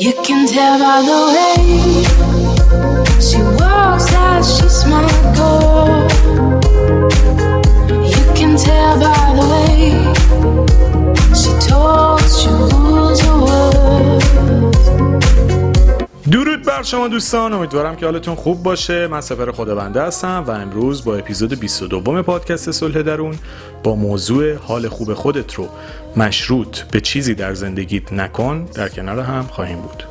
You can tell by the way she walks that she's my girl. You can tell by the way she talks, she درود بر شما دوستان امیدوارم که حالتون خوب باشه. من سفر خداونده هستم و امروز با اپیزود 22 پادکست صلح درون با موضوع حال خوب خودت رو مشروط به چیزی در زندگیت نکن در کنار هم خواهیم بود.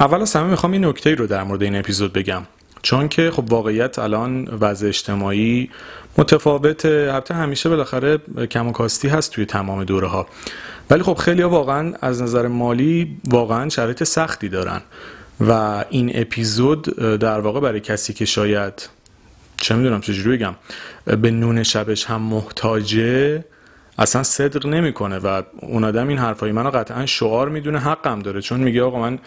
اول از همه می‌خوام این نکته رو در مورد این اپیزود بگم چون که خب واقعیت الان وضع اجتماعی متفاوته البته همیشه بالاخره کم و کاستی هست توی تمام دوره ها ولی خب خیلی واقعا از نظر مالی واقعا شرایط سختی دارن و این اپیزود در واقع برای کسی که شاید چه می‌دونم چجوری بگم به نون شبش هم محتاجه اصلا صدق نمی‌کنه و اون آدم این حرفای منو قطعا شعار می‌دونه حقم داره. چون میگه آقا من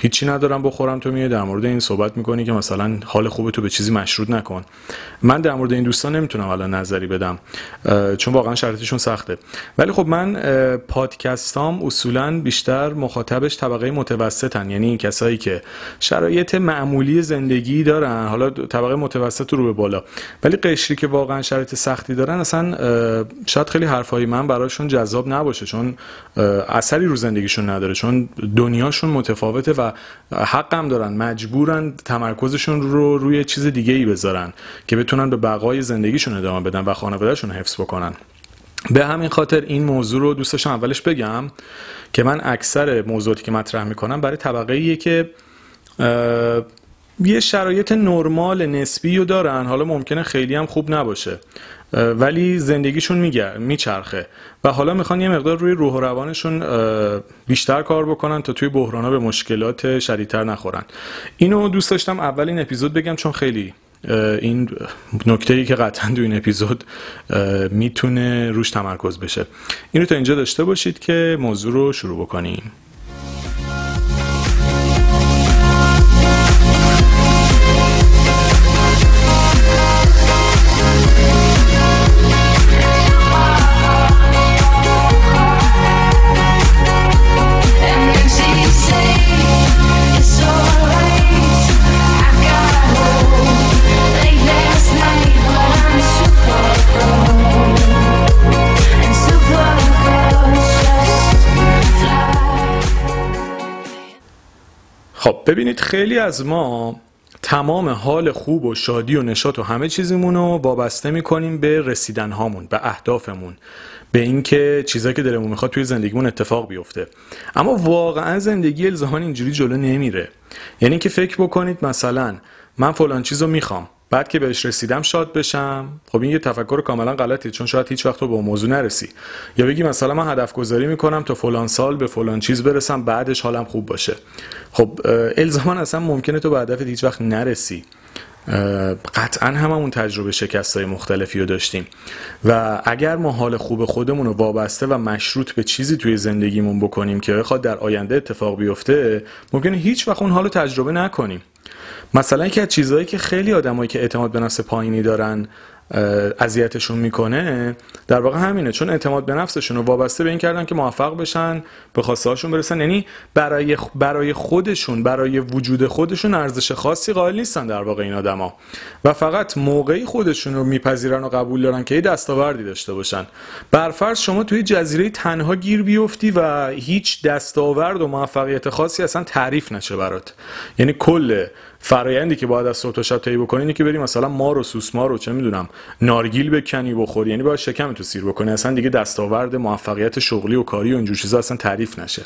هیچی ندارم بخورم تو میای در مورد این صحبت می‌کنی که مثلا حال خوب تو به چیزی مشروط نکن. من در مورد این دوستان نمی‌تونم الان نظری بدم چون واقعا شرایطشون سخته. ولی خب من پادکستام اصولا بیشتر مخاطبش طبقه متوسطن. یعنی کسایی که شرایط معمولی زندگی دارن حالا طبقه متوسط رو به بالا. ولی قشری که واقعا شرایط سختی دارن اصلا شاید خیلی حرفای من براشون جذاب نباشه چون اثری رو زندگیشون نداره چون دنیاشون متفاوته و حقم دارن مجبورن تمرکزشون رو روی چیز دیگه ای بذارن که بتونن به بقای زندگیشون ادامه بدن و خانوادهشون حفظ بکنن. به همین خاطر این موضوع رو دوست اولش بگم که من اکثر موضوعاتی که مطرح می‌کنم برای طبقه ایه که یه شرایط نرمال نسبی رو دارن حالا ممکنه خیلی هم خوب نباشه. ولی زندگیشون میگر میچرخه. و حالا می‌خوان یه مقدار روی روح و روانشون بیشتر کار بکنن تا توی بحرانا به مشکلات شدیدتر نخورن. اینو دوست داشتم اول این اپیزود بگم چون خیلی این نکته ای که قطعا تو این اپیزود می‌تونه روش تمرکز بشه. اینو تا اینجا داشته باشید که موضوع رو شروع بکنیم. خب ببینید خیلی از ما تمام حال خوب و شادی و نشاط و همه چیزمون رو وابسته می‌کنیم به رسیدن هامون به اهدافمون به اینکه چیزایی که دلمون می‌خواد توی زندگیمون اتفاق بیفته. اما واقعا زندگی الزاما اینجوری جلو نمیره. یعنی که فکر بکنید مثلا من فلان چیزو می‌خوام. بعد که بهش رسیدم شاد بشم. خب این یه تفکر کاملا غلطیه چون شاید هیچ وقت تو به موضوع نرسی. یا بگی مثلا من هدف گذاری می‌کنم تا فلان سال به فلان چیز برسم بعدش حالم خوب باشه. خب الزاما اصلا ممکنه تو به هدفت هیچ وقت نرسی. قطعا هممون تجربه شکست های مختلفی رو داشتیم. و اگر ما حال خوب خودمون رو وابسته و مشروط به چیزی توی زندگیمون بکنیم که بخواد در آینده اتفاق بیفته ممکنه هیچ وقت اون حال رو تجربه نکنیم. مثلا یکی از چیزهایی که خیلی آدمایی که اعتماد به نفس پایینی دارن اذیتشون می‌کنه در واقع همینه. چون اعتماد به نفسشون رو وابسته به این کردن که موفق بشن به خواسته برسن. یعنی برای برای خودشون برای وجود خودشون ارزش خاصی قائل نیستن در واقع این آدما. و فقط موقعی خودشون رو میپذیرن و قبول دارن که یه دستاوردی داشته باشن. برفرض شما توی جزیره تنها گیر بیفتی و هیچ دستاورد و موفقیت خاصی اصلا تعریف نشه برات. یعنی کل فرایندی که باید از صبح تا شب طی بکنی اینه که بری مثلا مار و سوسمار رو چه می‌دونم نارگیل بکنی بخوری یعنی باید شکم تو سیر بکنی. اصلا دیگه دستاورد موفقیت شغلی و کاری و اینجور چیزا اصلا تعریف نشه.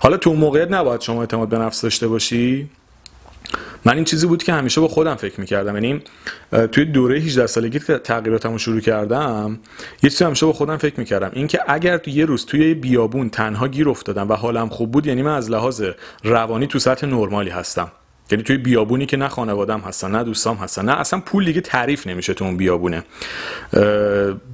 حالا تو اون موقعیت نباید شما اعتماد به نفس داشته باشی. من این چیزی بود که همیشه با خودم فکر می‌کردم. یعنی توی دوره 18 سالگی که تغییراتمو شروع کردم یه چیزی همیشه با خودم فکر می‌کردم. اینکه اگر تو یه روز توی بیابون تنها گیر افتادم و حالم خوب بود یعنی من از لحاظ روانی تو سطح نرمالی هستم. یعنی توی بیابونی که نه خانوادم هستن نه دوستام هستن نه اصلا پول دیگه تعریف نمیشه تو اون بیابونه.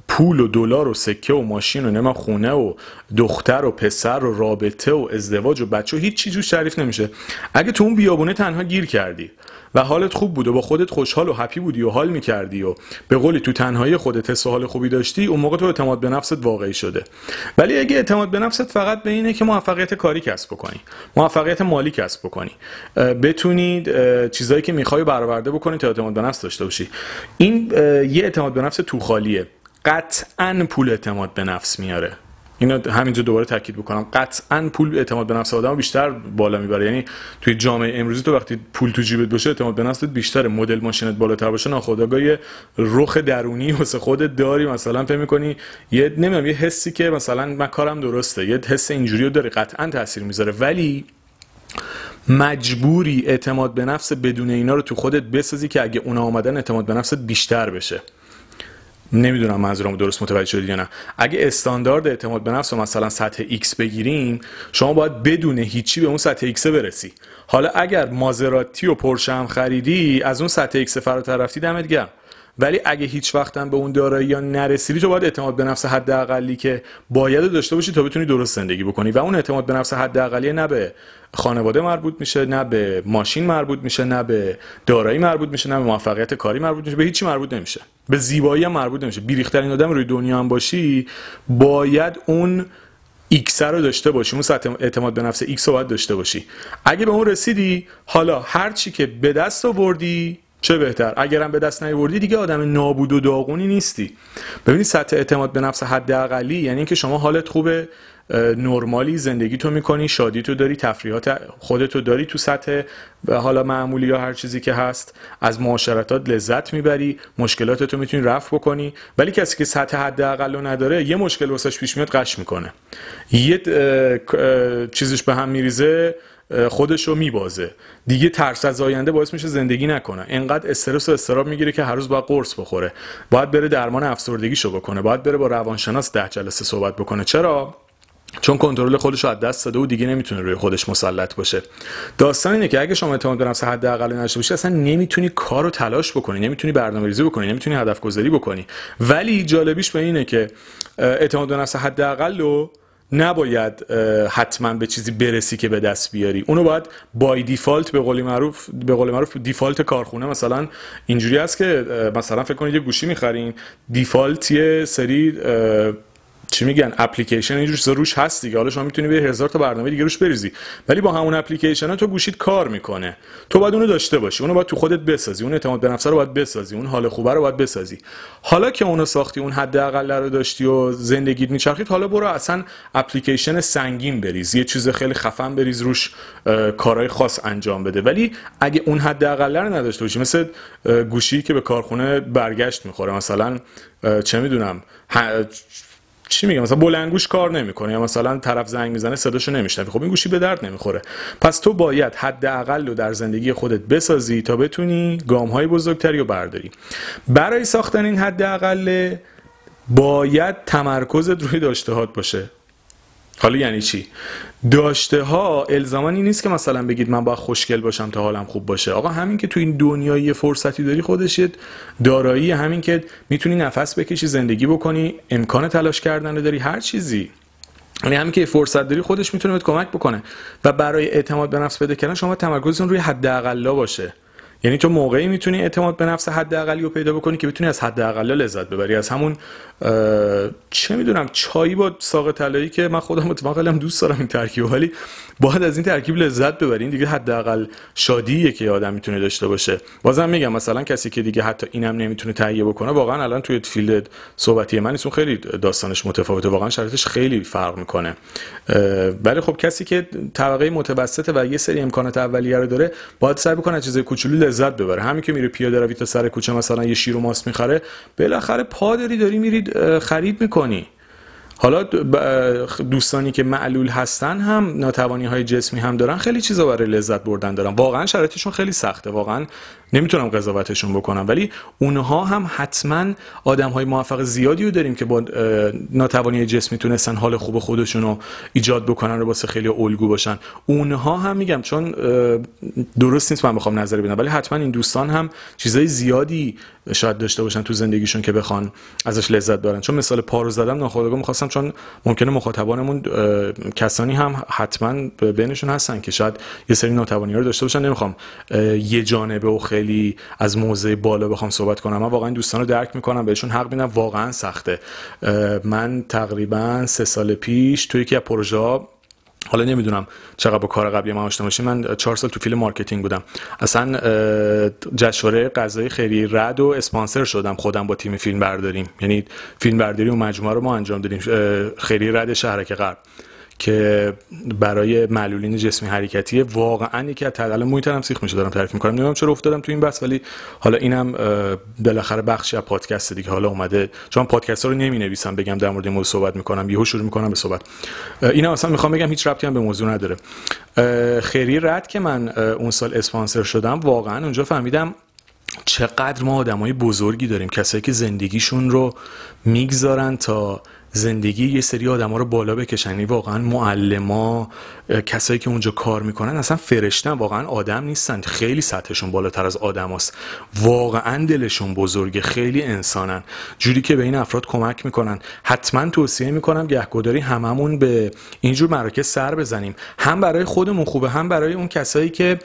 پول و دلار و سکه و ماشین و نمه خونه و دختر و پسر و رابطه و ازدواج و بچه و هیچ چیزی تعریف نمیشه. اگه تو اون بیابونه تنها گیر کردی و حالت خوب بود و با خودت خوشحال و هپی بودی و حال می‌کردی و به قولی تو تنهایی خودت حس حال خوبی داشتی اون موقع تو اعتماد به نفست واقعی شده. ولی اگه اعتماد به نفست فقط به اینه که موفقیت کاری کسب بکنی موفقیت مالی کسب بکنی بتونید چیزایی که می‌خوای برآورده بکنی تا اعتماد به نفس داشته باشی. این یه اعتماد به نفس تو خالیه. قطعا پول اعتماد به نفس میاره. اینو همینجا دوباره تاکید بکنم. قطعا پول اعتماد به نفس آدم بیشتر بالا می‌بره. یعنی توی جامعه امروزی تو وقتی پول تو جیبت باشه اعتماد به نفست بیشتره. مدل ماشینت بالاتر باشه ناخودآگاه رخ درونی واسه خودت داری. مثلا فکر می‌کنی یه نمی‌دونم یه حسی که مثلا من کارم درسته یه حس اینجوری رو داری قطعا تاثیر می‌ذاره. ولی مجبوری اعتماد به نفس بدون اینا رو تو خودت بسازی که اگه اونا آمدن اعتماد به نفست بیشتر بشه. نمی‌دونم منظورم درست متوجه شدید یا نه. اگه استاندارد اعتماد به نفس رو مثلا سطح X بگیریم شما باید بدون هیچی به اون سطح X برسی. حالا اگر مازراتی و پرشه هم خریدی از اون سطح X فراتر رفتی دمت گرم. ولی اگه هیچ وقت به اون دارایی یا نرسیدی تو باید اعتماد به نفس حداقلی که باید داشته باشی تا بتونی درست زندگی بکنی. و اون اعتماد به نفس حداقلی نه به خانواده مربوط میشه نه به ماشین مربوط میشه نه به دارایی مربوط میشه نه به موفقیت کاری مربوط میشه به هیچی مربوط نمیشه. به زیبایی هم مربوط نمیشه. بیریخترین آدم روی دنیا هم باشی باید اون X رو داشته باشی اون سطح اعتماد به نفس X رو باید داشته باشی. اگه به اون رسیدی حالا هر چی که به دست آوردی چه بهتر؟ اگرم به دست نیوردی دیگه آدم نابود و داغونی نیستی. ببینید سطح اعتماد به نفس حداقلی یعنی اینکه شما حالت خوبه نرمالی زندگی تو می‌کنی شادی تو داری تفریحات خودتو داری تو سطح حالا معمولی یا هر چیزی که هست از معاشرتات لذت می‌بری مشکلات تو می‌تونی رفع بکنی. ولی کسی که سطح حداقل رو نداره یه مشکل واسش پیش میاد قش می‌کنه. یه چیزش به هم میریزه خودش رو میبازه. دیگه ترس از آینده باعث میشه زندگی نکنه. انقدر استرس و استراب می‌گیره که هر روز باید قرص بخوره. باید بره درمان افسردگیشو بکنه. باید بره با روانشناس ده جلسه صحبت بکنه. چرا؟ چون کنترل خودش رو از دست داده و دیگه نمی‌تونه روی خودش مسلط باشه. داستان اینه که اگه شما اعتماد به نفس حداقل نداشته باشی اصلا نمی‌تونی کار رو تلاش بکنی نمی‌تونی برنامه‌ریزی بکنی نمی‌تونی هدف گذاری بکنی. ولی جالبیش به اینه که اعتماد به نفس حداقل رو نباید حتما به چیزی برسی که به دست بیاری. اونو باید بای دیفالت به قول معروف به قول معروف دیفالت کارخونه. مثلا اینجوری است که مثلا فکر کنید یه گوشی می‌خرین دیفالت یه سری چی میگن؟ اپلیکیشن اینجور روش هست دیگه. حالا شما می‌تونی به هزار تا برنامه دیگه روش بریزی. ولی با همون اپلیکیشن ها تو گوشیت کار می‌کنه. تو باید اونو داشته باشی. اونو باید تو خودت بسازی. اون اعتماد به نفس رو باید بسازی. اون حال خوبه رو باید بسازی. حالا که اونو ساختی اون حداقل رو داشتی و زندگیت میچرخید حالا برو اصلا اپلیکیشن سنگین بریز. یه چیز خیلی خفن بریز روش کارهای خاص انجام بده. ولی اگه اون حداقل رو نداشته باشی مثل گوشی که به کارخونه برگشت می‌خوره مثلا چه می‌دونم چی میگم؟ مثلا بلنگوش کار نمی‌کنه یا مثلا طرف زنگ می‌زنه صداشو نمیشنوی خب این گوشی به درد نمی‌خوره. پس تو باید حداقل رو در زندگی خودت بسازی تا بتونی گام های بزرگتری رو برداری. برای ساختن این حداقل باید تمرکزت روی داشتهات باشه. حالا یعنی چی؟ داشته ها الزامانی نیست که مثلا بگید من باید خوشگل باشم تا حالم خوب باشه. آقا همین که تو این دنیا یه فرصتی داری خودش دارایی همین که می‌تونی نفس بکشی زندگی بکنی امکان تلاش کردن داری هر چیزی. یعنی همین که فرصت داری خودش می‌تونه بهت کمک بکنه. و برای اعتماد به نفس پیدا کردن شما تمرکزتون روی حداقل باشه. یعنی تو موقعی می‌تونی اعتماد به نفس حداقلی رو پیدا بکنی که بتونی از حداقل لذت ببری. از همون چه می‌دونم چایی با ساق طلایی که من خودم اتفاقا خیلی دوست دارم این ترکیب ولی باید از این ترکیب لذت ببرین. دیگه حداقل شادیه که آدم می‌تونه داشته باشه. بازم میگم مثلا کسی که دیگه حتی اینم نمی‌تونه تهیه بکنه واقعا الان توی فیلد صحبتی من خیلی داستانش متفاوته. واقعا شرایطش خیلی فرق می‌کنه. ولی خب کسی که طبقه متوسطه و یه سری امکانات اولیه رو داره باید سعی بکنه چیزای کوچولو لذت ببره. همین که میره پیاده روی تا سر کوچه مثلا یه شیر و ماست می‌خره بالاخره پادری داری میرید خرید می‌کنی. حالا دوستانی که معلول هستن هم ناتوانی های جسمی هم دارن خیلی چیزا برای لذت بردن دارن. واقعا شرایطشون خیلی سخته. واقعا نمی‌تونم قضاوتشون بکنم ولی اونها هم حتما آدم های موفق زیادی رو داریم که با ناتوانی جسمی تونستن حال خوب خودشون رو ایجاد بکنن رو واسه خیلی الگو باشن. اونها هم میگم چون درست نیست من بخوام نظری بدم ولی حتما این دوستان هم چیزای زیادی شاید داشته باشن تو زندگیشون که بخوان ازش لذت ببرن چون مثال پارو زدم ناخودآگاه می‌خواستم چون ممکنه مخاطبانمون کسانی هم حتما بینشون هستن که شاید یه سری ناتوانی رو داشته باشن. نمی‌خوام یه جانبه و از موضع بالا بخوام صحبت کنم. من واقعا دوستان رو درک می‌کنم بهشون حق میدم. واقعا سخته. من تقریبا سه سال پیش توی یکی از پروژه حالا نمی‌دونم چقدر با کار قبلی ما آشنا من چهار سال تو فیلم marketing بودم. اصلا جشنواره غذای خیریه رد و اسپانسر شدم. خودم با تیم فیلم برداریم یعنی فیلم برداری و مجموعه رو ما انجام دادیم. خیریه رد شهرک غرب. که برای معلولین جسمی حرکتی واقعا یکی از محیط هم سیخ میشه دارم تعریف می‌کنم. نمی‌دونم چرا افتادم تو این بحث ولی حالا اینم بالاخره بخشی از پادکست دیگه حالا اومده. چون پادکست ها رو نمی نویسم بگم در مورد این موضوع صحبت می‌کنم یهو شروع می‌کنم به صحبت. اه، اینم اصلا می‌خوام بگم هیچ ربطی هم به موضوع نداره. اه، خیریه رد که من اون سال اسپانسر شدم واقعا اونجا فهمیدم چقدر ما آدمای بزرگی داریم کسایی که زندگیشون رو می‌گذارن تا زندگی یه سری آدما رو بالا بکشن. یعنی واقعا معلما کسایی که اونجا کار می‌کنن اصلا فرشتن واقعا آدم نیستن. خیلی سطحشون بالاتر از آدم هست. واقعا دلشون بزرگه. خیلی انسانن. جوری که به این افراد کمک می‌کنن. حتما توصیه می‌کنم گهگداری هممون به اینجور مراکز سر بزنیم. هم برای خودمون خوبه هم برای اون کسایی که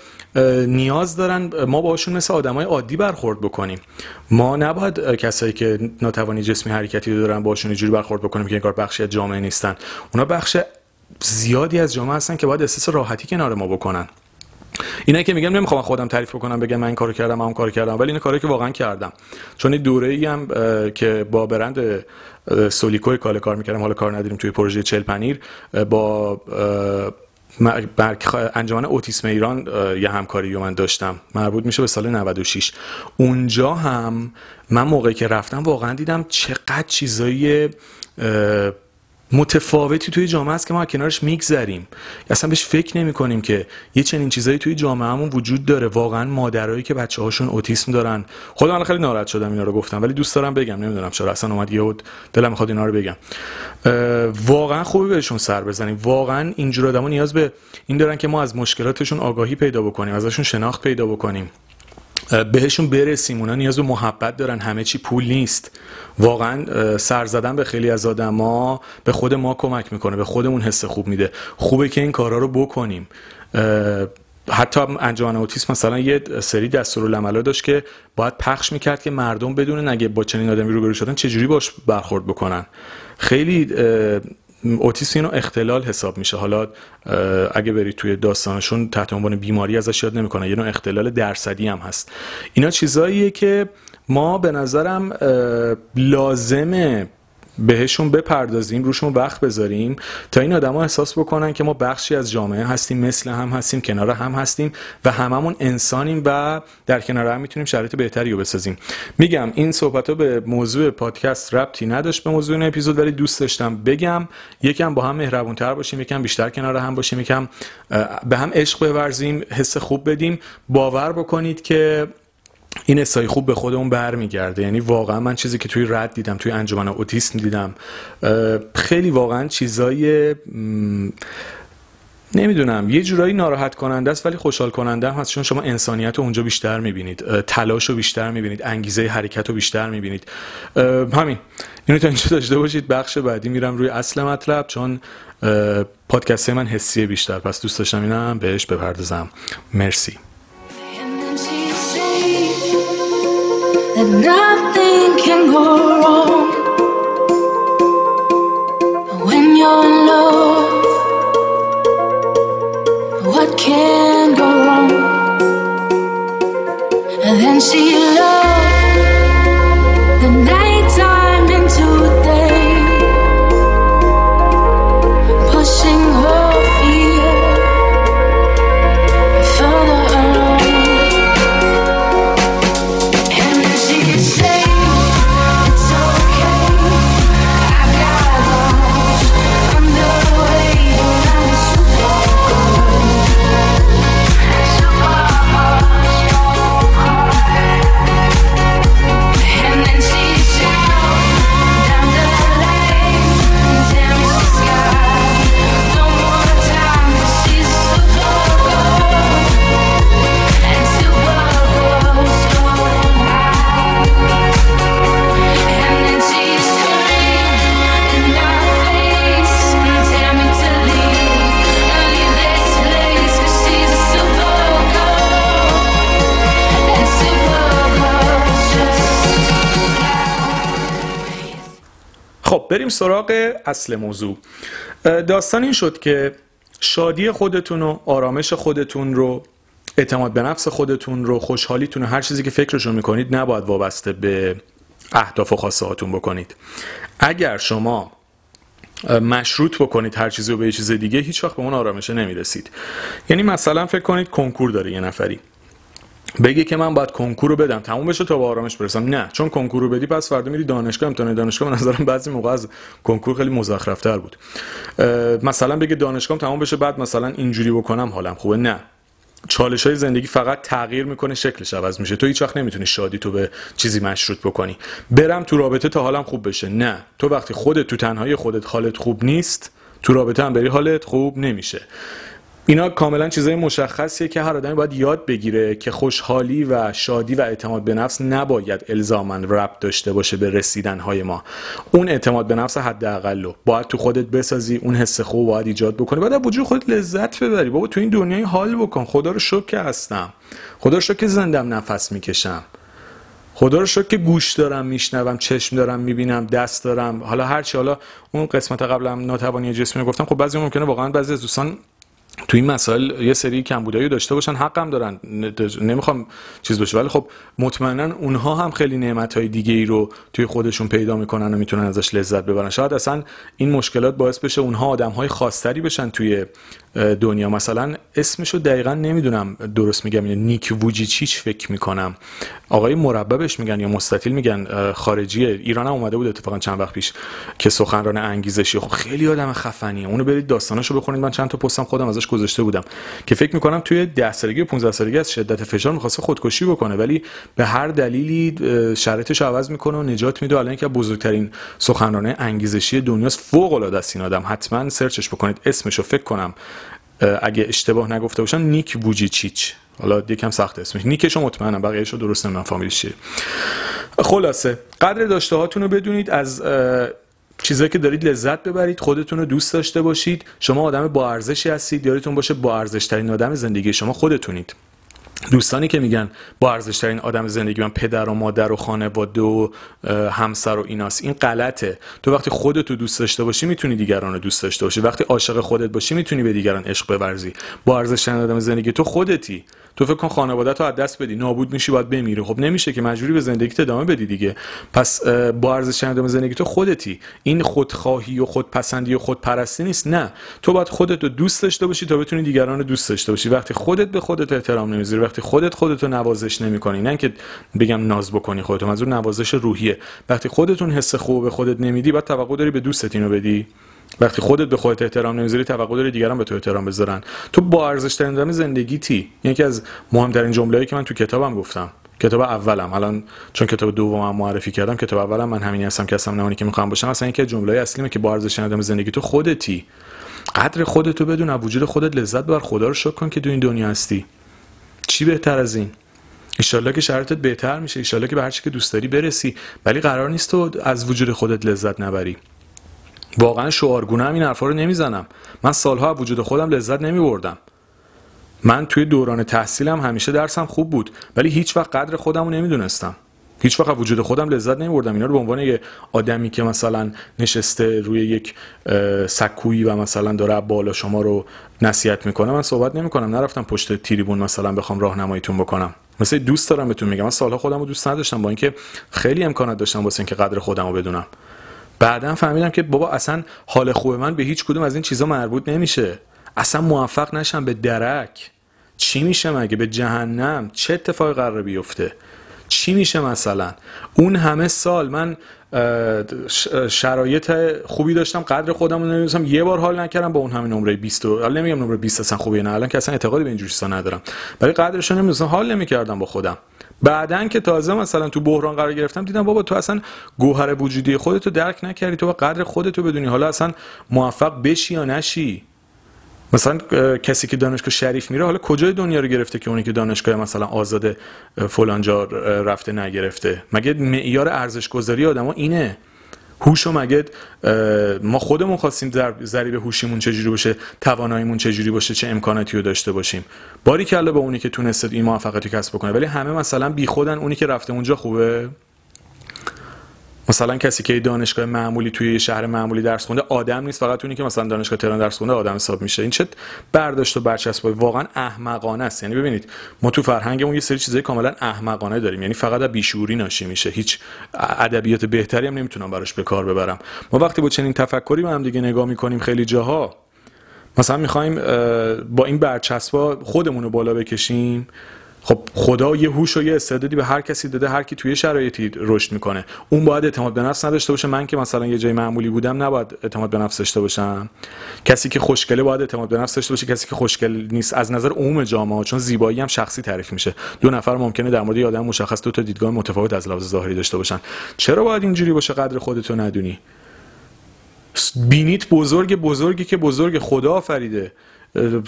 نیاز دارن ما باشون مثل آدمای عادی برخورد بکنیم. ما نباید کسایی که ناتوانی جسمی حرکتی دارن باشون اینجوری برخورد بکنیم که انگار بخشی از جامعه نیستن. اونا بخش زیادی از جامعه هستن که باید احساس راحتی کنار ما بکنن. اینا که میگم نمی‌خوام خودم تعریف بکنم بگم من این کارو کردم من کارو کردم ولی این کاری که واقعا کردم. چون این دوره ای هم که با برند اه، سولیکو کاله کار می‌کردم حالا کار نداریم توی پروژه چل پنیر با انجمن اوتیسم ایران یه همکاری رو من داشتم. مربوط میشه به سال 96 اونجا هم من موقعی که رفتم واقعا دیدم چقدر چیزایی اه، متفاوتی توی جامعه است که ما کنارش میگذریم. اصلا بهش فکر نمی کنیم که یه چنین چیزایی توی جامعهمون وجود داره. واقعا مادرایی که بچه هاشون اوتیسم دارن. خودم الان خیلی ناراحت شدم اینا رو گفتم ولی دوست دارم بگم. نمی‌دونم چرا. اصلا اومد یهو دلم می‌خواد اینا رو بگم. واقعا خوبه بهشون سر بزنیم. واقعا اینجور آدما نیاز به این دارن که ما از مشکلاتشون آگاهی پیدا بکنیم ازشون شناخت پیدا بکنیم. بهشون برسیم اونا نیاز به محبت دارن همه چی پول نیست. واقعا سر زدن به خیلی از آدما به خود ما کمک می‌کنه به خودمون حس خوب میده. خوبه که این کارا رو بکنیم. حتی انجمن اوتیسم مثلا یه سری دستورالعملا داشت که باید پخش می‌کرد که مردم بدونن اگه با چنین آدمی روبرو شدن چجوری باش برخورد بکنن. خیلی اوتیسم اینو اختلال حساب میشه. حالا اگه برید توی داستانشون تحت عنوان بیماری ازش یاد نمی‌کنن. یه نوع اختلال درصدی هم هست. اینا چیزاییه که ما به نظرم لازمه بهشون بپردازیم روشون وقت بذاریم تا این آدما احساس بکنن که ما بخشی از جامعه هستیم مثل هم هستیم کنار هم هستیم و هممون انسانیم و در کنار هم می‌تونیم شرایط بهتری رو بسازیم. میگم این صحبت ها به موضوع پادکست ربطی نداشت به موضوع این اپیزود ولی دوست داشتم بگم یکم با هم مهربونتر باشیم یکم بیشتر کنار هم باشیم یکم به هم عشق بورزیم حس خوب بدیم. باور بکنید که این حسای خوب به خودمون برمیگرده. یعنی واقعا من چیزی که توی رد دیدم توی انجمن اوتیسم دیدم. خیلی واقعا چیزای نمی‌دونم یه جورایی ناراحت کننده است ولی خوشحال کننده هم هست. چون شما انسانیت رو اونجا بیشتر می‌بینید. تلاش رو بیشتر می‌بینید. انگیزه حرکت رو بیشتر می‌بینید. همین. اینو تا اینجا داشته باشید. بخش بعدی میرم روی اصل مطلب چون پادکست من حسیه بیشتر. پس دوست داشتم اینم بهش بپردازم. مرسی. That nothing can go wrong when you're in love. What can go wrong? And then she loved بریم سراغ اصل موضوع. داستان این شد که شادی خودتون و آرامش خودتون رو اعتماد به نفس خودتون رو خوشحالیتون و هر چیزی که فکرشون می‌کنید نباید وابسته به اهداف و خواسته هاتون بکنید. اگر شما مشروط بکنید هر چیزی رو به یه چیز دیگه هیچ وقت به اون آرامشه نمی‌رسید. یعنی مثلا فکر کنید کنکور داره یه نفری. بگی که من باید کنکور رو بدم. تموم بشه تا به آرامش برسم. نه چون کنکور رو بدی پس فردا میری دانشگاه امتحان دانشگاه به نظرم بعضی موقع از کنکور خیلی مزخرفتر بود. مثلا بگه دانشگاه تموم بشه بعد مثلا اینجوری بکنم حالم خوبه. نه. چالش های زندگی فقط تغییر می‌کنه شکلش عوض میشه. تو هیچ وقت نمی‌تونی شادی تو به چیزی مشروط بکنی. برم تو رابطه تا حالم خوب بشه. نه. تو وقتی خودت تو تنهایی خودت حالت خوب نیست تو رابطه هم بری حالت خوب نمیشه. اینا کاملا چیزای مشخصیه که هر آدمی باید یاد بگیره که خوشحالی و شادی و اعتماد به نفس نباید الزاما ربط داشته باشه به رسیدن های ما. اون اعتماد به نفس حداقل رو باید تو خودت بسازی اون حس خوب باید ایجاد بکنی. باید وجود خودت لذت ببری. بابا تو این دنیای حال بکن. خدا رو شکر که هستم. خدا رو شکر که زندم نفس می‌کشم. خدا رو شکر که گوش دارم میشنوم چشم دارم می‌بینم دست دارم. حالا هرچی حالا اون قسمت قبلم ناتوانی جسمی گفتم. خب بعضی ممکنه واقعا بعضی از دوستان تو این مسائل یه سری کمبودایی داشته باشن حقم دارن. نمی‌خوام چیز بشه ولی خب مطمئنا اونها هم خیلی نعمت های دیگه ای رو توی خودشون پیدا می‌کنن و می‌تونن ازش لذت ببرن. شاید اصلا این مشکلات باعث بشه اونها آدم های خاصتری بشن توی دنیا. مثلا اسمشو دقیقا نمی‌دونم درست میگم. یا نیک ووجیچیچ فکر می‌کنم. آقای مرببش میگن یا مستطیل میگن خارجیه ایران هم اومده بود اتفاقا چند وقت پیش که سخنران انگیزشی. خب خیلی آدم خفنیه. اونو برید داستاناشو بخونید. من چند تا پستم خودم ازش گذاشته بودم که فکر می‌کنم توی 10 سالگی و 15 سالگی از شدت فشار می‌خواسته خودکشی بکنه. ولی به هر دلیلی شرایطش عوض می‌کنه و نجات میده. الان که بزرگترین سخنران انگیزشی دنیاست فوق العاده است این آدم. حتما سرچش بکنید. اسمشو فکر کنم. اگه اشتباه نگفته باشم نیک ووجیچیچ حالا یکم سخت اسمش. نیکش رو مطمئنم بقیه‌اشو درست نمی‌دونم فامیلش چیه. خلاصه قدر داشته هاتون رو بدونید از چیزایی که دارید لذت ببرید خودتون رو دوست داشته باشید. شما آدم با ارزشی هستید یادتون باشه با ارزش ترین آدم زندگی شما خودتونید. دوستانی که میگن با ارزش ترین آدم زندگی من پدر و مادر و خانواده و همسر و ایناست این غلطه. تو وقتی خودت رو دوست داشته باشی می‌تونی دیگران رو دوست داشته باشی. وقتی عاشق خودت باشی می‌تونی به دیگران عشق بورزی. با ارزش ترین آدم زندگی تو خودتی. تو فکر کن خانواده تو از دست بدی. نابود میشی باید بمیری. خب نمیشه که مجبوری به زندگی ادامه بدی دیگه. پس با ارزش ادامه زندگی تو خودتی. این خودخواهی و خودپسندی و خودپرستی نیست. نه. تو باید خودت رو دوست داشته باشی تا بتونی دیگران رو دوست داشته باشی. وقتی خودت به خودت احترام نمی‌ذاری وقتی خودت خودت رو نوازش نمی‌کنی. نه که بگم ناز بکنی خودت منظور نوازش روحیه. وقتی خودتون حس خوب به خودت نمیدی بعد توقع داری به دوستت اینو بدی. وقتی خودت به خودت احترام نمی‌ذاری توقع داری دیگران به تو احترام بذارن. تو با ارزش ترین زندگی تی؟ یکی از مهمترین جمله‌ای که من تو کتابم گفتم. کتاب اولم. الان چون کتاب دومم معرفی کردم کتاب اولم من همینی هستم که هستم نمانی که می‌خوام باشم. اصلا اینکه جمله اصلیمه که با ارزش آدم زندگی تو خودتی. قدر خودتو بدون از وجود خودت لذت ببر. خدا رو شکر کن که تو این دنیا هستی. چی بهتر از این؟ ایشالله که شرایطت بهتر میشه ایشالله که به هر چی که دوست داری برسی. ولی قرار نیست تو از وجود خودت لذت نبری. واقعا شعارگونه هم این حرفا رو نمی‌زنم. من سالها وجود خودم لذت نمی بردم من توی دوران تحصیلم همیشه درسم خوب بود ولی هیچ وقت قدر خودم رو نمی‌دونستم. هیچ وقت وجود خودم لذت نمیبردم. اینا رو به عنوان یه آدمی که مثلا نشسته روی یک سکویی و مثلا داره بالا شما رو نصیحت می‌کنه من صحبت نمی‌کنم. نرفتم پشت تریبون مثلا بخوام راهنماییتون بکنم. مثلا دوست دارم بهتون میگم. من سالها خودم رو دوست نداشتم با اینکه خیلی امکانات داشتم واسه اینکه قدر خودم رو بدونم. بعدا فهمیدم که بابا اصلا حال خوب من به هیچ کدوم از این چیزا مربوط نمیشه. اصلا موفق نشم به درک. چی میشه مگه؟ به جهنم. چه اتفاقی قرار بیفته؟ چی میشه مثلا؟ اون همه سال من شرایط خوبی داشتم قدر خودم رو نمی‌دونستم. یه بار حال نکردم با اون همین نمره 20 حالا نمیگم نمره 20 اصلا خوبه نه الان که اصلا اعتقادی به این چیزا ندارم. ولی قدرش نمی‌دونستم. حال نمی‌کردم با خودم. بعدا که تازه مثلا تو بحران قرار گرفتم دیدم بابا تو اصلا گوهر وجودی خودتو درک نکردی. تو با قدر خودتو بدونی. حالا اصلا موفق بشی یا نشی. مثلا کسی که دانشگاه شریف میره حالا کجای دنیا رو گرفته که اونی که دانشگاه مثلا آزاد فلانجا رفته نگرفته؟ مگه معیار ارزش گذاری آدما اینه؟ هوشو مگه ما خودمون خواستیم ضریب هوشیمون چجوری باشه تواناییمون چجوری باشه چه امکاناتی رو داشته باشیم؟ باری کلا به اونی که تونسته این موفقیت کسب بکنه ولی همه مثلا بی خودن اونی که رفته اونجا خوبه؟ مثلا کسی که دانشگاه معمولی توی شهر معمولی درس خونده آدم نیست فقط اونی که مثلا دانشگاه تهران درس خونده آدم حساب میشه. این چه برداشت و برچسب واقعا احمقانه است. یعنی ببینید ما تو فرهنگمون یه سری چیزای کاملا احمقانه داریم. یعنی فقط از بیشوری ناشی میشه. هیچ ادبیات بهتری هم نمی‌تونم براش به کار ببرم. ما وقتی با چنین تفکری با هم دیگه نگاه می‌کنیم خیلی جاها مثلا می‌خوایم با این برچسبا خودمون رو بالا بکشیم. خب خدا یه هوش و یه استعدادی به هر کسی داده هر کی توی شرایطی رشد می‌کنه. اون باید اعتماد به نفس نداشته باشه. من که مثلا یه جای معمولی بودم نباید اعتماد به نفس داشته باشم. کسی که خوشگله باید اعتماد به نفس داشته باشه. کسی که خوشگل نیست از نظر عموم جامعه چون زیبایی هم شخصی تعریف میشه. دو نفر ممکنه در مورد یه آدم مشخص دو تا دیدگاه متفاوت از لحاظ ظاهری داشته باشن. چرا باید اینجوری باشه قدر خودتو ندونی؟ بینیت بزرگ بزرگی که بزرگ خدا آفریده.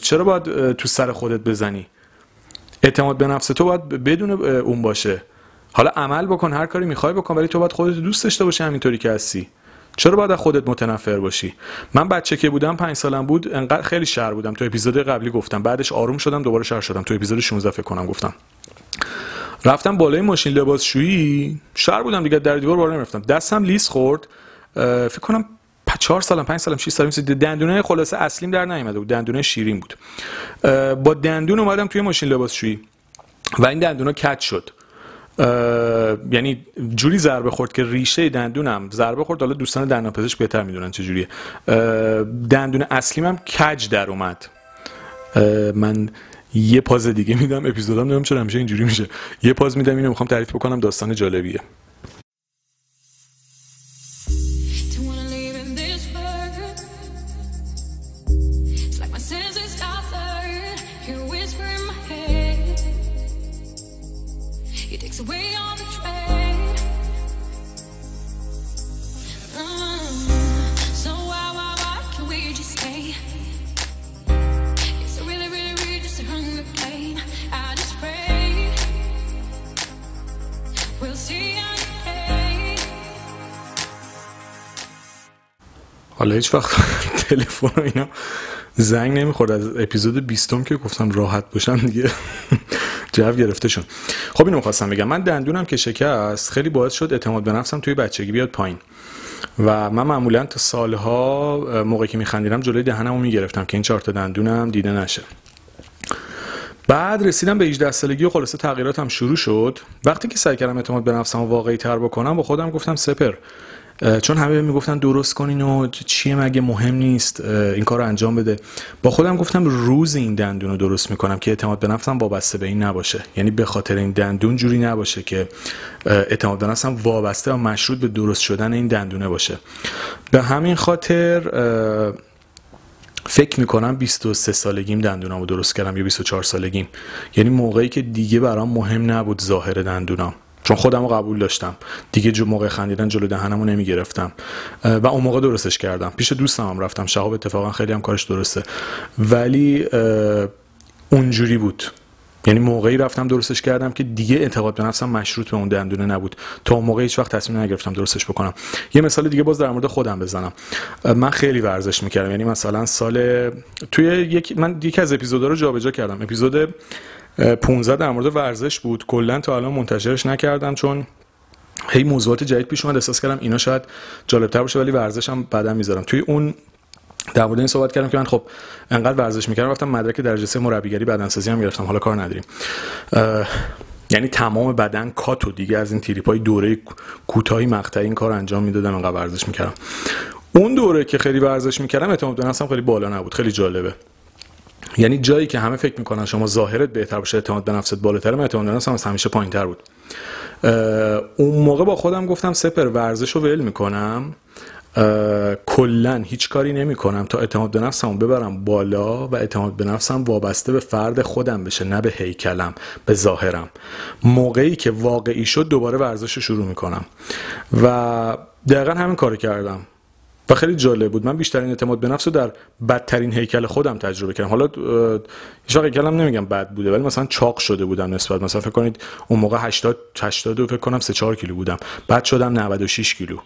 چرا باید تو سر خودت بزنی؟ اعتماد به نفس تو باید بدون اون باشه. حالا عمل بکن هر کاری می‌خوای بکن ولی تو باید خودت دوست داشته باشی همینطوری که هستی. چرا باید از خودت متنفر باشی؟ من بچه که بودم پنج سالم بود انقدر خیلی شر بودم. تو اپیزود قبلی گفتم بعدش آروم شدم دوباره شر شدم. تو اپیزود 16 فکر کنم گفتم. رفتم بالای ماشین لباسشویی شر بودم دیگه در دیوار بالا نرفتم دستم لیس خورد فکر کنم چهار سالم پنج سالم 6 سالم دندونه خلاصه اصلیم در نیومده بود. دندونه شیرین بود. با دندون اومدم توی ماشین لباسشویی. و این دندونا کج شد. یعنی جوری ضربه خورد که ریشه دندونم ضربه خورد. حالا دوستان دندانپزشک بهتر می‌دونن چه جوریه. دندون اصلیم هم کج در اومد. من یه پاز دیگه میدم. اپیزودم نمی‌دونم چرا همیشه اینجوری میشه. یه پاز میدم اینو می‌خوام تعریف بکنم. داستان جالبیه. حالا هیچ وقت تلفن اینا زنگ نمی‌خورد. از اپیزود بیستم که گفتم راحت باشم دیگه جو گرفته شد. خب اینو خواستم بگم. من دندونم که شکست خیلی باعث شد اعتماد به نفسم توی بچگی بیاد پایین. و من معمولا تا سالها موقعی که میخندیدم جلوی دهنمو می‌گرفتم که این چهار تا دندونم دیده نشه. بعد رسیدم به 18 سالگی و خلاصه تغییراتم شروع شد. وقتی که سعی کردم اعتماد به نفسم واقعی تر بکنم با خودم گفتم سپر چون همه می‌گفتن درست کنین و چیه مگه مهم نیست این کار رو انجام بده. با خودم گفتم روز این دندون رو درست می‌کنم که اعتماد به نفسم وابسته به این نباشه. یعنی به خاطر این دندون جوری نباشه که اعتماد به نفسم وابسته و مشروط به درست شدن این دندونه باشه. به همین خاطر فکر می‌کنم 23 سالگیم دندونامو درست کردم یا 24 سالگیم. یعنی موقعی که دیگه برام مهم نبود ظاهر دندونام. چون خودم رو قبول داشتم. دیگه جو موقع خندیدن جلو دهنمو نمی گرفتم و اون موقع درستش کردم. پیش دوستم هم رفتم. شهاب اتفاقا خیلی هم کارش درسته. ولی اونجوری بود. یعنی موقعی رفتم درستش کردم که دیگه اعتقاد به نفسم مشروط به اون دندونه نبود. تا اون موقع هیچ وقت تصمیم نگرفتم درستش بکنم. یه مثال دیگه باز در مورد خودم بزنم. من خیلی ورزش می‌کردم. یعنی مثلا سال توی یک من یکی از اپیزودا رو جابجا کردم. اپیزود 15 در مورد ورزش بود. کلا تا الان منتشرش نکردم چون هی موضوعات جدید پیش اومد. احساس کردم اینا شاید جالبتر باشه ولی ورزشم بعدا می‌ذارم. توی اون در مورد این صحبت کردم که من خب انقدر ورزش می‌کردم رفتم مدرک درجه سه مربیگری بدنسازی هم گرفتم. حالا کار نداریم. یعنی تمام بدن کاتو دیگه از این تریپای دوره کوتاهی مقطعی این کار انجام می‌دادم. انقدر ورزش می‌کردم. اون دوره که خیلی ورزش می‌کردم اعتماد به نفسم خیلی بالا نبود. خیلی جالبه. یعنی جایی که همه فکر می‌کنن شما ظاهرت بهتر باشه اعتماد به نفست بالاتر من اعتماد به نفسم همیشه پایینتر بود. اون موقع با خودم گفتم سپر ورزش رو ول می‌کنم. کلا هیچ کاری نمی کنم تا اعتماد به نفسم ببرم بالا و اعتماد به نفسم وابسته به فرد خودم بشه نه به هیکلم به ظاهرم. موقعی که واقعی شد دوباره ورزش رو شروع می‌کنم. و دقیقا همین کار کردم. و خیلی جالب بود. من بیشترین اعتماد به نفس رو در بدترین هیکل خودم تجربه کردم. حالا هیچ هیکلم نمیگم بد بوده ولی مثلا چاق شده بودم نسبت. مثلا فکر کنید اون موقع 80 80 فکر کنم 3 4 کیلو بودم. بعد شدم 96 کیلو.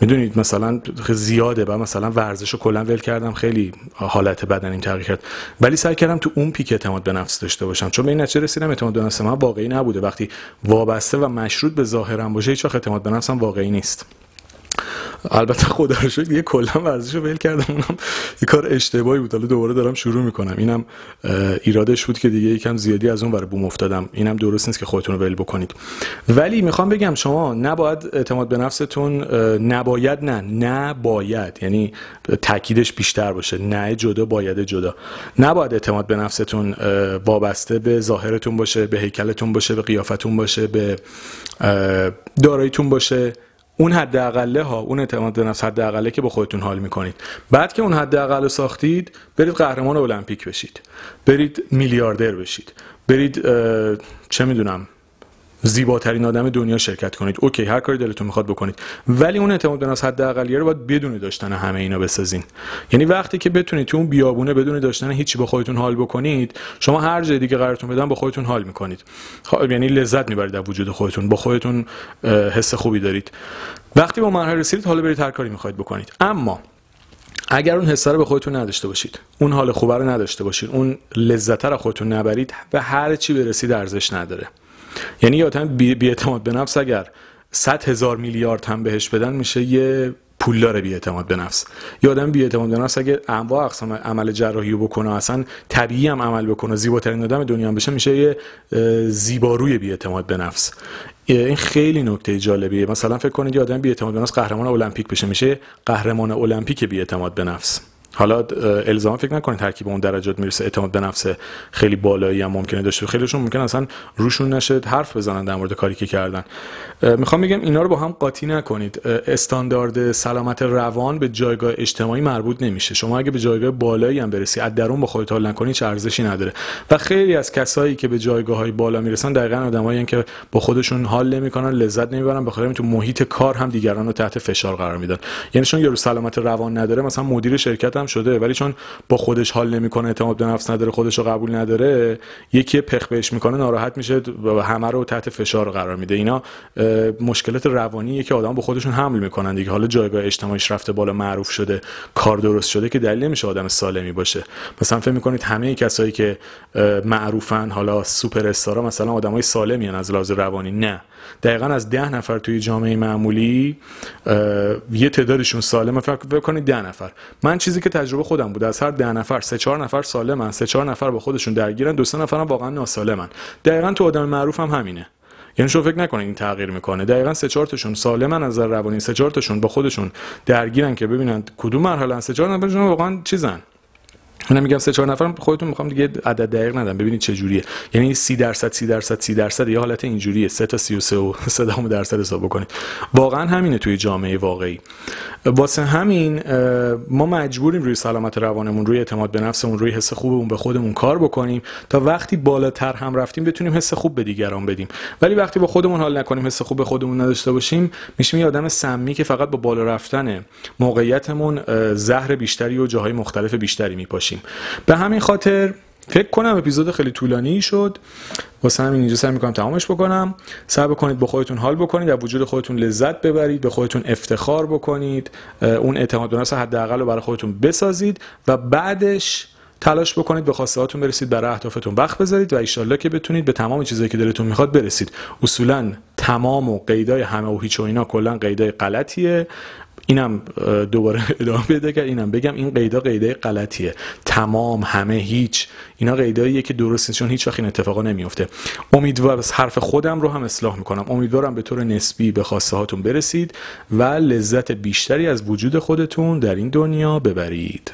می‌دونید مثلا زیاده و مثلا ورزش رو کلا ول کردم. خیلی حالت بدنیم تغییر کرد. ولی سعی کردم تو اون پیک اعتماد به نفس داشته باشم. چون به این نتیجه رسیدم اعتماد به نفس من واقعی نبوده. وقتی وابسته و مشروط به ظاهرم باشه هیچ اعتماد به نفسم واقعی نیست. البته خدا رو شکر یه کلا ورزش رو ول کردم اونم یه کار اشتباهی بود. حالا دوباره دارم شروع می‌کنم. اینم ایرادش بود که دیگه یکم زیادی از اون برای بوم افتادم. اینم درست نیست که خودتون رو ول بکنید. ولی می‌خوام بگم شما نباید اعتماد به نفستون نباید نه نباید. یعنی تاکیدش بیشتر باشه. نه جدا باید جدا. نباید اعتماد به نفستون وابسته به ظاهرتون باشه به هیکلتون باشه به قیافتون باشه به داراییتون باشه. اون حد اقله ها اون اعتماد به نفس حد اقله که با خودتون حال می‌کنید. بعد که اون حد اقل ساختید برید قهرمان المپیک بشید. برید میلیاردر بشید. برید چه می‌دونم زیباترین آدم دنیا شرکت کنید. اوکی هر کاری دلتون می‌خواد بکنید. ولی اون اعتماد به نفس حد اقلیه رو باید بدون داشتن همه اینا بسازین. یعنی وقتی که بتونید تو اون بیابونه بدون داشتن هیچی با خودتون حال بکنید شما هر جای دیگه قرارتون بدن با خودتون حال می‌کنید. خب یعنی لذت می‌برید از وجود خودتون. با خودتون حس خوبی دارید. وقتی با مرحله رسیدید حالا برید هر کاری می‌خواید بکنید. اما اگر اون حسه رو به خودتون نداشته باشید اون حال خوبه رو نداشته باشید اون لذت رو خودتون نبرید به هر چی برسید ارزش نداره. یعنی یه آدم بی اعتماد به نفس اگر 100 هزار میلیارد هم بهش بدن میشه یه پولدار بی اعتماد به نفس. یه آدم بی اعتماد به نفس اگه انواع اقسام عمل جراحی بکنه اصلا طبیعی هم عمل بکنه زیباترین آدم دنیا بشه میشه یه زیباروی بی اعتماد به نفس. این خیلی نکته جالبیه. مثلا فکر کنید یه آدم بی اعتماد به نفس قهرمان المپیک بشه میشه قهرمان المپیک بی اعتماد به نفس. حالا الزام فکر نکنید ترکیب اون درجات می‌رسه اعتماد به نفس خیلی بالایی هم ممکنه داشته خیلیشون ممکن اصلا روشون نشه حرف بزنن در مورد کاری که کردن. می‌خوام بگم اینا رو با هم قاطی نکنید. استاندارد سلامت روان به جایگاه اجتماعی مربوط نمیشه. شما اگه به جایگاه بالایی هم برسی از درون با خودت حال نکنی چه ارزشی نداره. و خیلی از کسایی که به جایگاه های بالا می‌رسن دقیقا آدمایی که با خودشون حال نمی‌کنن لذت نمی‌برن بخاطر تو محیط کار هم دیگران رو تحت فشار قرار میدن. یعنی چون یارو سلامت روان نداره مثلا مدیر شرکت هم شده ولی چون با خودش حال نمی‌کنه اعتماد به نفس نداره خودش رو قبول نداره یکی پخ بهش می‌کنه ناراحت میشه و همه رو تحت فشار قرار میده. اینا مشکلات روانیه که آدم با خودشون حمل می‌کنن دیگه. حالا جایگاه اجتماعیش رفته بالا معروف شده کار درست شده که دلیل نمیشه آدم سالمی باشه. مثلا فکر می‌کنید همه کسایی که معروفن حالا سوپر استارا مثلا آدمای سالمی از لحاظ روانی. نه. دقیقا از ده نفر توی جامعه معمولی یه تعدادشون سالمه. فکر کنید ده نفر. من چیزی که تجربه خودم بود. از هر ده نفر سه چهار نفر سالمن سه چهار نفر با خودشون درگیرن دو سه نفرم واقعا ناسالمن. دقیقا تو آدم معروف هم همینه. یعنی شما فکر نکنید این تغییر می‌کنه. دقیقا سه چهار تاشون سالمن از نظر روانی سه چهار تاشون با خودشون درگیرن که ببینن کدوم مرحله سه چهار نفرشون واقعا چیزن. من میگم سه چهار نفر خودتون می‌خوام دیگه عدد دقیق ندم ببینید چه جوریه یعنی 30 درصد 30 درصد 30 درصد یه حالت اینجوریه. 3 تا 33 و 3 درصد حساب بکنید. واقعا همینه توی جامعه واقعی. واسه همین ما مجبوریم روی سلامت روانمون روی اعتماد به نفسمون روی حس خوبمون به خودمون کار بکنیم تا وقتی بالاتر هم رفتیم بتونیم حس خوب به دیگران بدیم. ولی وقتی با خودمون حال نکنیم حس خوب به خودمون نداشته باشیم میشیم یه آدم سمی که فقط با بالا رفتن موقعیتمون زهر بیشتری و جاهای مختلف بیشتری میپاشیم. به همین خاطر فکر کنم اپیزود خیلی طولانی شد. واسه همین اینجا سعی می‌کنم تمامش بکنم. سعی بکنید با خودتون حال بکنید در وجود خودتون لذت ببرید به خودتون افتخار بکنید اون اعتماد به نفس حداقل رو برای خودتون بسازید و بعدش تلاش بکنید به خواسته هاتون برسید برای اهدافتون وقت بذارید و ایشالله که بتونید به تمام چیزایی که دلتون می‌خواد برسید. اصولا تمام و قیدای همه و هیچ و اینا کلا قیدای غلطیه. اینم دوباره ادامه پیدا کرد. اینم بگم این قیدا قیدای غلطیه. تمام همه هیچ. اینا قیداییه که درست نیست چون هیچ وقت این اتفاقا نمیفته امیدوارم حرف خودم رو هم اصلاح می‌کنم. امیدوارم به طور نسبی به خواسته هاتون برسید و لذت بیشتری از وجود خودتون در این دنیا ببرید.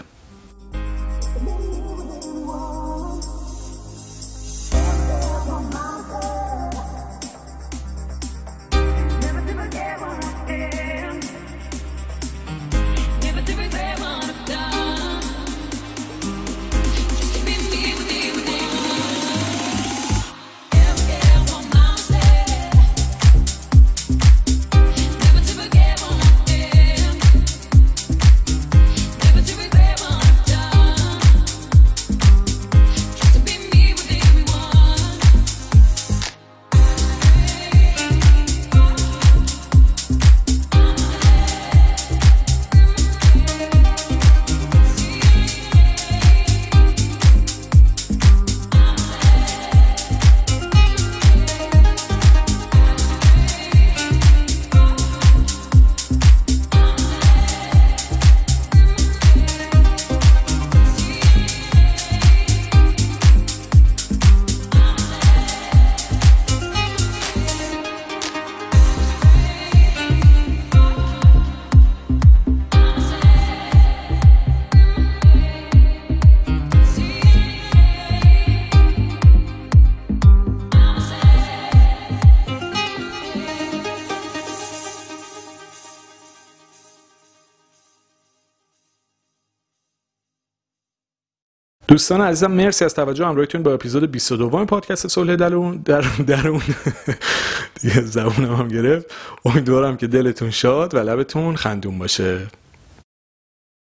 دوستان عزیزم مرسی از توجه همراهیتون با اپیزود 22 پادکست صلح درون در درون دیگه زبونم هم گرفت. امیدوارم که دلتون شاد و لبتون خندون باشه.